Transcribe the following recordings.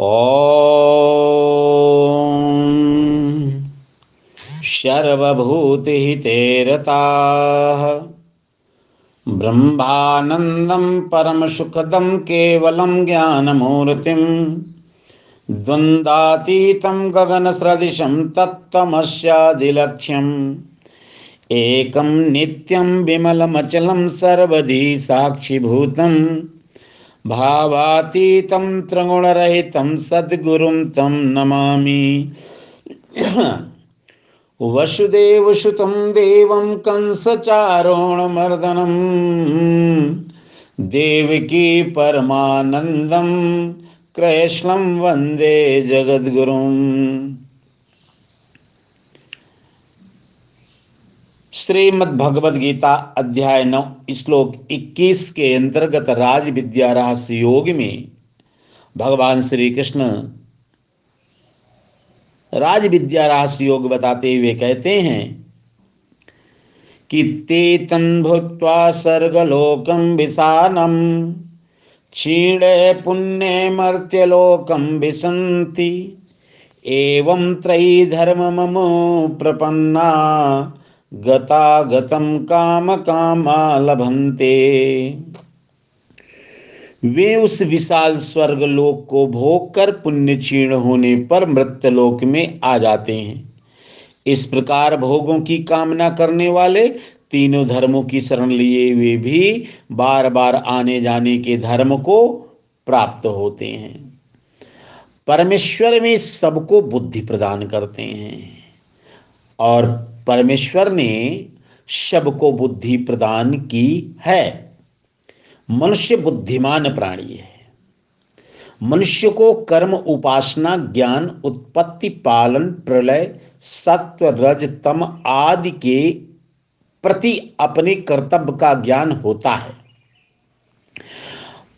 ॐ सर्वभूतिहिते रताः ब्रह्मानन्दं परमसुखदं केवलं ज्ञानमूर्तिं। द्वन्द्वातीतं गगनसदृशं तत्त्वमस्यादिलक्ष्यम्। एकं नित्यं विमलमचलं सर्वधी साक्षिभूतं भावातीतं त्रिगुणरहितं सद्गुरुं तं नमामि। वसुदेवसुतं देवं कंसचारोणमर्दनं। देवकी परमानन्दं कृष्णं वंदे जगद्गुरुम्। श्रीमद् भगवद गीता अध्याय नौ, श्लोक 21 के अंतर्गत राज विद्या रहस्य योग में भगवान श्री कृष्ण राज विद्या रहस्य योग बताते हुए कहते हैं कि ते तन भूत्वा सर्गलोकम विशानम, क्षीणे पुण्य मर्त्यलोकम विसंति एवं त्रयी धर्म ममो प्रपन्ना गता गतम काम कामा लभंते वे उस विशाल स्वर्ग लोक को भोग कर पुण्य क्षीण होने पर मृत्यलोक में आ जाते हैं। इस प्रकार भोगों की कामना करने वाले तीनों धर्मों की शरण लिए हुए भी बार बार आने जाने के धर्म को प्राप्त होते हैं। परमेश्वर में सबको बुद्धि प्रदान करते हैं और परमेश्वर ने सबको बुद्धि प्रदान की है। मनुष्य बुद्धिमान प्राणी है। मनुष्य को कर्म, उपासना, ज्ञान, उत्पत्ति, पालन, प्रलय, सत्व, रज, तम आदि के प्रति अपने कर्तव्य का ज्ञान होता है।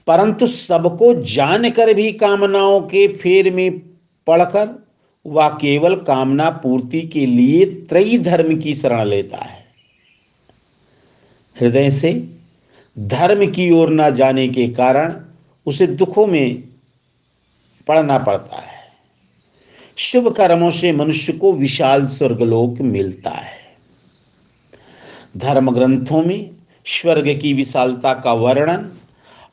परंतु सबको जानकर भी कामनाओं के फेर में पड़कर वह केवल कामना पूर्ति के लिए त्रयी धर्म की शरण लेता है। हृदय से धर्म की ओर न जाने के कारण उसे दुखों में पड़ना पड़ता है। शुभ कर्मों से मनुष्य को विशाल स्वर्गलोक मिलता है। धर्म ग्रंथों में स्वर्ग की विशालता का वर्णन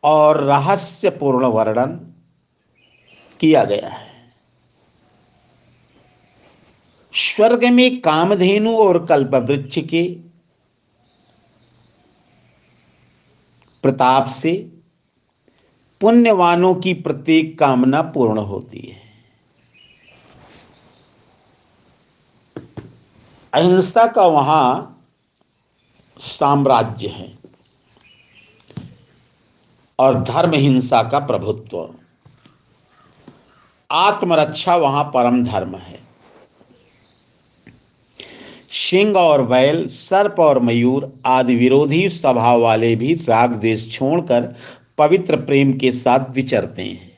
और रहस्यपूर्ण वर्णन किया गया है। स्वर्ग में कामधेनु और कल्पवृक्ष के प्रताप से पुण्यवानों की प्रत्येक कामना पूर्ण होती है। अहिंसा का वहाँ साम्राज्य है और धर्म हिंसा का प्रभुत्व। आत्मरक्षा वहाँ परम धर्म है। सिंह और बैल, सर्प और मयूर आदि विरोधी स्वभाव वाले भी राग देश छोड़कर पवित्र प्रेम के साथ विचरते हैं।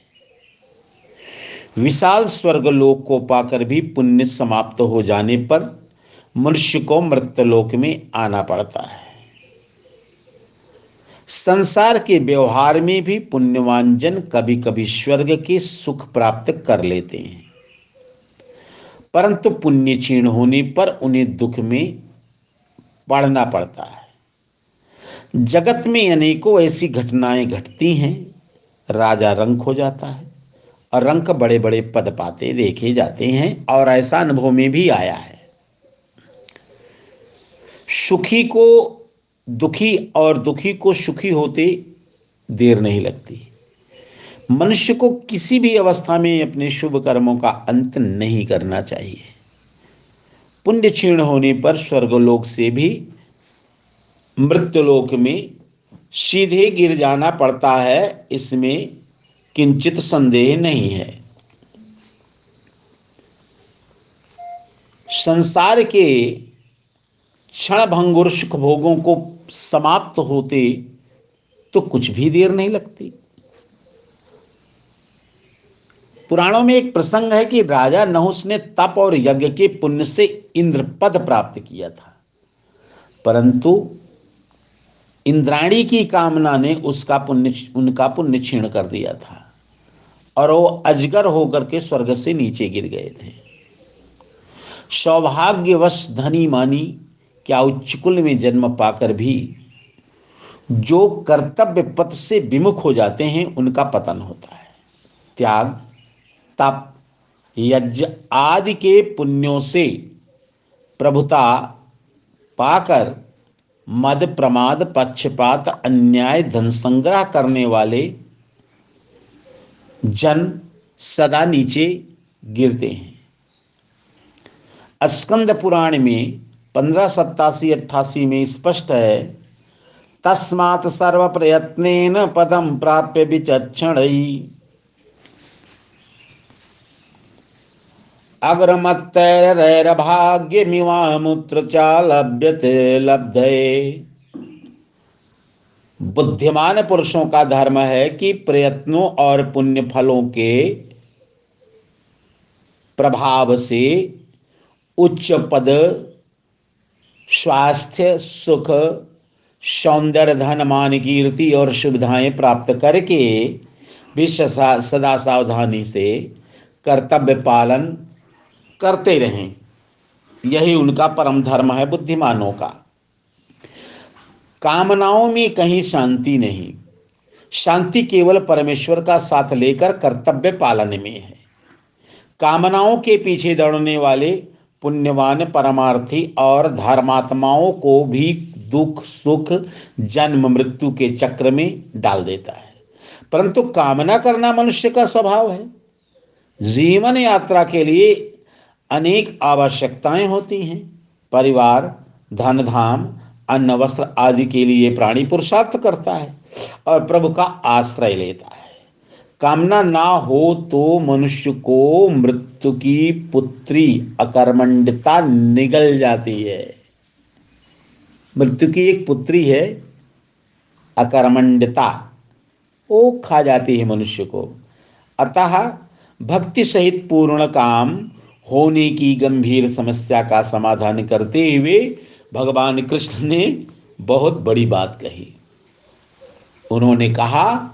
विशाल स्वर्ग लोक को पाकर भी पुण्य समाप्त हो जाने पर मनुष्य को मृत्यलोक में आना पड़ता है। संसार के व्यवहार में भी पुण्यवान जन कभी कभी स्वर्ग के सुख प्राप्त कर लेते हैं। परंतु पुण्य क्षीण होने पर उन्हें दुख में पड़ना पड़ता है। जगत में अनेकों ऐसी घटनाएँ घटती हैं, राजा रंक हो जाता है और रंक बड़े बड़े पद पाते देखे जाते हैं और ऐसा अनुभव में भी आया है। सुखी को दुखी और दुखी को सुखी होते देर नहीं लगती। मनुष्य को किसी भी अवस्था में अपने शुभ कर्मों का अंत नहीं करना चाहिए। पुण्य क्षीण होने पर स्वर्गलोक से भी मृत्युलोक में सीधे गिर जाना पड़ता है, इसमें किंचित संदेह नहीं है। संसार के क्षण भंगुर सुख भोगों को समाप्त होते तो कुछ भी देर नहीं लगती। पुराणों में एक प्रसंग है कि राजा नहुस ने तप और यज्ञ के पुण्य से इंद्र पद प्राप्त किया था। परंतु इंद्राणी की कामना ने उसका पुण्य, उनका पुण्य क्षीण कर दिया था और वो अजगर होकर के स्वर्ग से नीचे गिर गए थे। सौभाग्यवश धनी मानी, क्या उच्च कुल में जन्म पाकर भी जो कर्तव्य पथ से विमुख हो जाते हैं, उनका पतन होता है। त्याग तप, यज्ञ आदि के पुण्यों से प्रभुता पाकर मद प्रमाद पक्षपात अन्याय धन संग्रह करने वाले जन सदा नीचे गिरते हैं। स्कंद पुराण में पंद्रह, सत्तासी, अट्ठासी में स्पष्ट है, तस्मात् सर्व प्रयत्न पदम प्राप्य विचक्षण। अग्रमत्तैरभाग्यमिवामुत्र चा लभ्यते लब्धे बुद्धिमान पुरुषों का धर्म है कि प्रयत्नों और पुण्य फलों के प्रभाव से उच्च पद, स्वास्थ्य, सुख, सौंदर्य, धन, मान, कीर्ति और सुविधाएँ प्राप्त करके भी सदा सावधानी से कर्तव्य पालन करते रहें। यही उनका परम धर्म है बुद्धिमानों का। कामनाओं में कहीं शांति नहीं। शांति केवल परमेश्वर का साथ लेकर कर्तव्य पालन में है। कामनाओं के पीछे दौड़ने वाले पुण्यवान परमार्थी और धर्मात्माओं को भी दुख, सुख, जन्म, मृत्यु के चक्र में डाल देता है। परंतु कामना करना मनुष्य का स्वभाव है। जीवन यात्रा के लिए अनेक आवश्यकताएँ होती हैं। परिवार धन धाम अन्न वस्त्र आदि के लिए प्राणी पुरुषार्थ करता है और प्रभु का आश्रय लेता है। कामना ना हो तो मनुष्य को मृत्यु की पुत्री अकर्मण्यता निगल जाती है। मृत्यु की एक पुत्री है अकर्मण्यता वो खा जाती है मनुष्य को। अतः भक्ति सहित पूर्ण काम होने की गंभीर समस्या का समाधान करते हुए भगवान कृष्ण ने बहुत बड़ी बात कही। उन्होंने कहा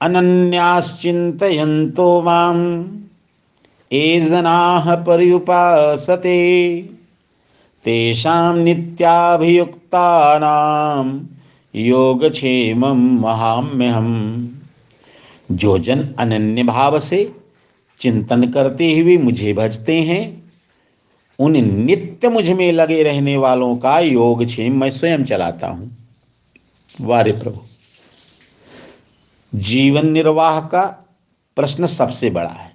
अनन्याश्चिंतो माम ए जना पर्युपासते, तेषां नित्याभियुक्तानां योगक्षेमं महाम्यहम जो जन अनन्य भाव से चिंतन करते हुए मुझे भजते हैं। उन नित्य मुझमें लगे रहने वालों का योग क्षेम मैं स्वयं चलाता हूँ। वारे प्रभु, जीवन निर्वाह का प्रश्न सबसे बड़ा है।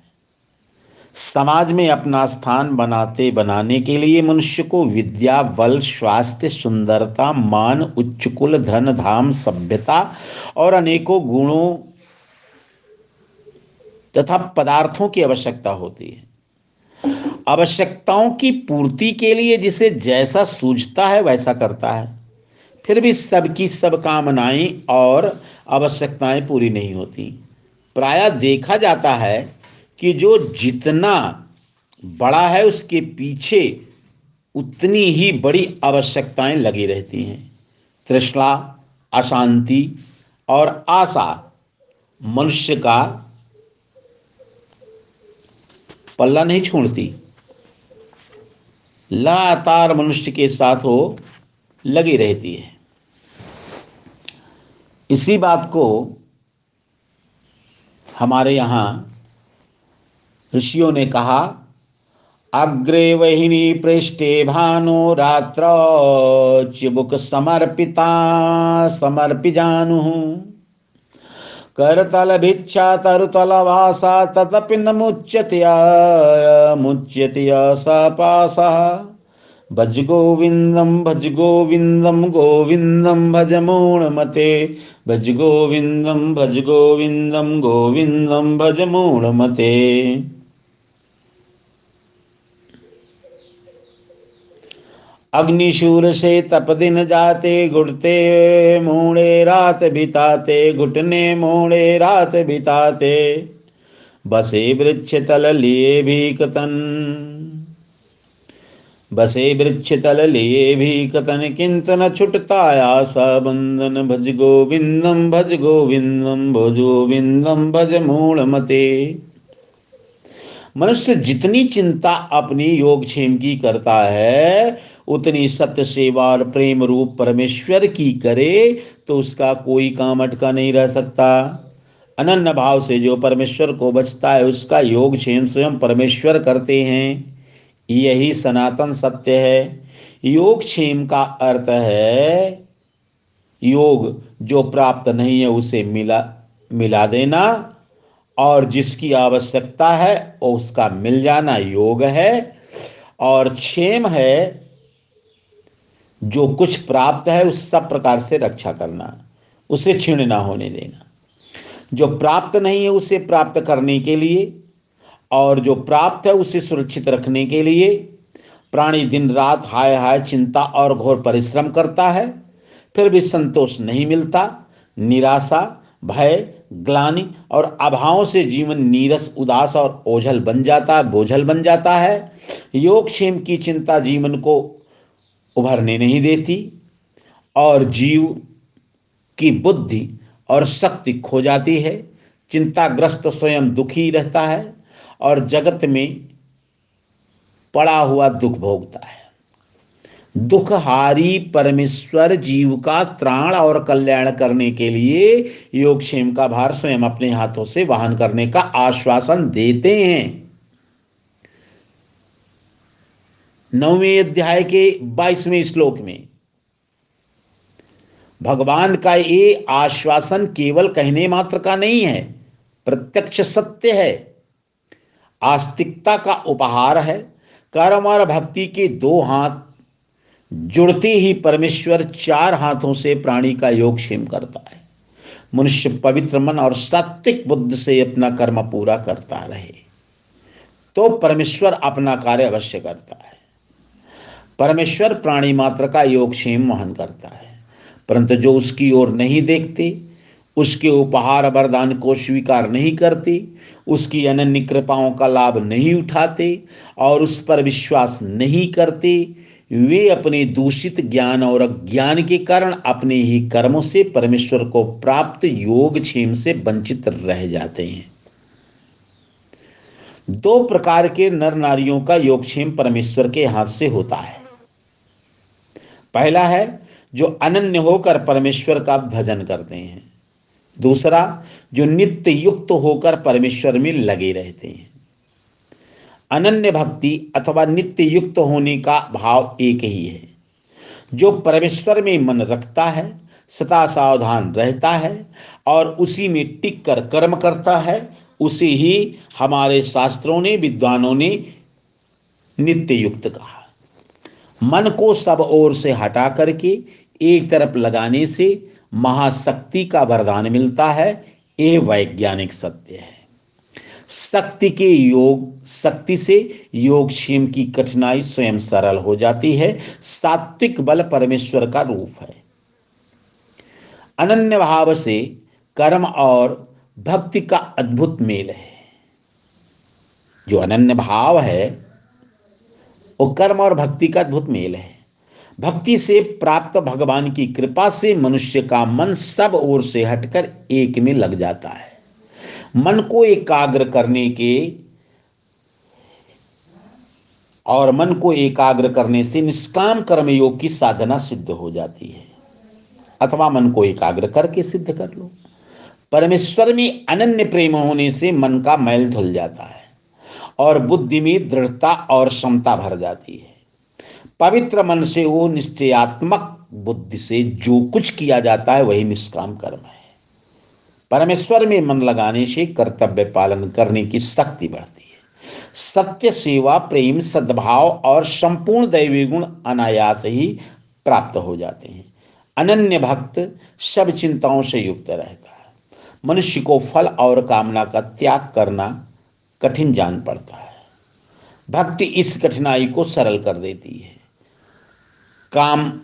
समाज में अपना स्थान बनाते बनाने के लिए मनुष्य को विद्या, बल, स्वास्थ्य, सुंदरता, मान उच्च कुल धन, धाम, सभ्यता और अनेकों गुणों तथा पदार्थों की आवश्यकता होती है। आवश्यकताओं की पूर्ति के लिए जिसे जैसा सूझता है वैसा करता है। फिर भी सबकी सब कामनाएँ और आवश्यकताएँ पूरी नहीं होती। प्राय देखा जाता है कि जो जितना बड़ा है उसके पीछे उतनी ही बड़ी आवश्यकताएँ लगी रहती हैं। तृष्णा, अशांति और आशा मनुष्य का पल्ला नहीं छोड़ती। लगातार मनुष्य के साथ वो लगी रहती है। इसी बात को हमारे यहाँ ऋषियों ने कहा, अग्रे वहिनी पृष्ठे भानो रात्र, चिबुक समर्पिता, समर्पि जानु। करतल भिक्षा तरुतल वासा तदपि न मुच्यते सा सपासा भज गोविंदम भज गोविंदम गोविंदम भज मूणमते भज गोविंदम भज गोविंदम गोविंदम भज मूणमते अग्निशूर से तप दिन जाते, घुटते, मोड़े, रात बिताते, घुटने मूणे रात बिताते। बसे वृक्ष तल लिए भी कतन बसे वृक्ष तल लिए भी कतन किंतन छुटता आशा बंधन। भज गोविंदम भज गोविंदम भज गोविंदम, भज मूल मते। मनुष्य जितनी चिंता अपनी योगक्षेम की करता है उतनी सत्य सेवा और प्रेम रूप परमेश्वर की करे तो उसका कोई काम अटका नहीं रह सकता। अनन्य भाव से जो परमेश्वर को बचता है, उसका योग क्षेम स्वयं परमेश्वर करते हैं। यही सनातन सत्य है। योग क्षेम का अर्थ है, योग जो प्राप्त नहीं है, उसे मिला मिला देना। और जिसकी आवश्यकता है, उसका मिल जाना योग है। और क्षेम है जो कुछ प्राप्त है उस सब प्रकार से रक्षा करना, उसे क्षीण ना होने देना। जो प्राप्त नहीं है उसे प्राप्त करने के लिए और जो प्राप्त है उसे सुरक्षित रखने के लिए प्राणी दिन रात हाय हाय चिंता और घोर परिश्रम करता है, फिर भी संतोष नहीं मिलता, निराशा, भय, ग्लानि और अभावों से जीवन नीरस, उदास और ओझल बन जाता, बोझल बन जाता है। योगक्षेम की चिंता जीवन को उभरने नहीं देती, और जीव की बुद्धि और शक्ति खो जाती है, चिंताग्रस्त स्वयं दुखी रहता है, और जगत में पड़ा हुआ दुख भोगता है। दुखहारी परमेश्वर जीव का त्राण और कल्याण करने के लिए योगक्षेम का भार स्वयं अपने हाथों से वाहन करने का आश्वासन देते हैं। नौवें अध्याय के बाईसवें श्लोक में, भगवान का ये आश्वासन केवल कहने मात्र का नहीं है, प्रत्यक्ष सत्य है। आस्तिकता का उपहार है, कर्म और भक्ति के दो हाथ, जुड़ते ही परमेश्वर चार हाथों से प्राणी का योग क्षेम करता है। मनुष्य पवित्र मन और सात्विक बुद्ध से अपना कर्म पूरा करता रहे तो परमेश्वर अपना कार्य अवश्य करता है। परमेश्वर प्राणी मात्र का योगक्षेम वहन करता है। परंतु जो उसकी ओर नहीं देखते, उसके उपहार वरदान को स्वीकार नहीं करते, उसकी अनन्य कृपाओं का लाभ नहीं उठाते और उस पर विश्वास नहीं करते, वे अपने दूषित ज्ञान और अज्ञान के कारण अपने ही कर्मों से परमेश्वर को प्राप्त योग क्षेम से वंचित रह जाते हैं। दो प्रकार के नर नारियों का योगक्षेम परमेश्वर के हाथ से होता है। पहला है, जो अनन्य होकर परमेश्वर का भजन करते हैं। दूसरा, जो नित्य युक्त होकर परमेश्वर में लगे रहते हैं। अनन्य भक्ति अथवा नित्य युक्त होने का भाव एक ही है। जो परमेश्वर में मन रखता है, सदा सावधान रहता है और उसी में टिक कर कर्म करता है, उसे ही हमारे शास्त्रों ने, विद्वानों ने नित्य युक्त कहा। मन को सब ओर से हटा करके एक तरफ़ लगाने से महाशक्ति का वरदान मिलता है, ये वैज्ञानिक सत्य है। शक्ति के योग, शक्ति से योग क्षेम की कठिनाई स्वयं सरल हो जाती है, सात्विक बल परमेश्वर का रूप है। अनन्य भाव से कर्म और भक्ति का अद्भुत मेल है। जो अनन्य भाव है वो कर्म और भक्ति का अद्भुत मेल है। भक्ति से प्राप्त भगवान की कृपा से मनुष्य का मन सब ओर से हटकर एक में लग जाता है। मन को एकाग्र करने के और मन को एकाग्र करने से निष्काम कर्म योग की साधना सिद्ध हो जाती है। अथवा मन को एकाग्र करके सिद्ध कर लो। परमेश्वर में अनन्य प्रेम होने से मन का मैल धुल जाता है। और बुद्धि में दृढ़ता और क्षमता भर जाती है। पवित्र मन से वो निश्चयात्मक बुद्धि से जो कुछ किया जाता है, वही निष्काम कर्म है। परमेश्वर में मन लगाने से कर्तव्य पालन करने की शक्ति बढ़ती है। सत्य सेवा, प्रेम, सद्भाव और संपूर्ण दैवी गुण अनायास ही प्राप्त हो जाते हैं। अनन्य भक्त सब चिंताओं से युक्त रहता है। मनुष्य को फल और कामना का त्याग करना कठिन जान पड़ता है। भक्ति इस कठिनाई को सरल कर देती है। काम,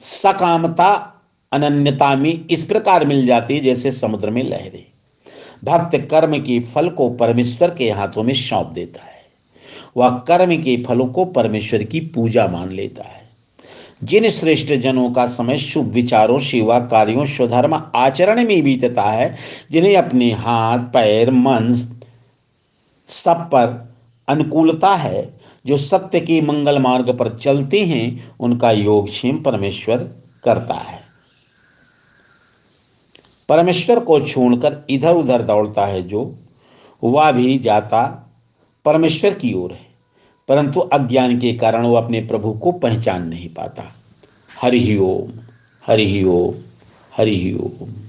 सकामता, अनन्यता में इस प्रकार मिल जाती है जैसे समुद्र में लहरें। भक्त कर्म के फल को परमेश्वर के हाथों में सौंप देता है। वह कर्म के फलों को परमेश्वर की पूजा मान लेता है। जिन श्रेष्ठ जनों का समय शुभ विचारों, सेवा कार्यों, स्वधर्म आचरण में बीतता है, जिन्हें अपने हाथ, पैर मन सब पर अनुकूलता है, जो सत्य के मंगल मार्ग पर चलते हैं, उनका योगक्षेम परमेश्वर करता है। परमेश्वर को छोड़कर इधर उधर दौड़ता है जो, वह भी जाता परमेश्वर की ओर है, परंतु अज्ञान के कारण वो अपने प्रभु को पहचान नहीं पाता। हरि ओम हरि ओम हरि ओम।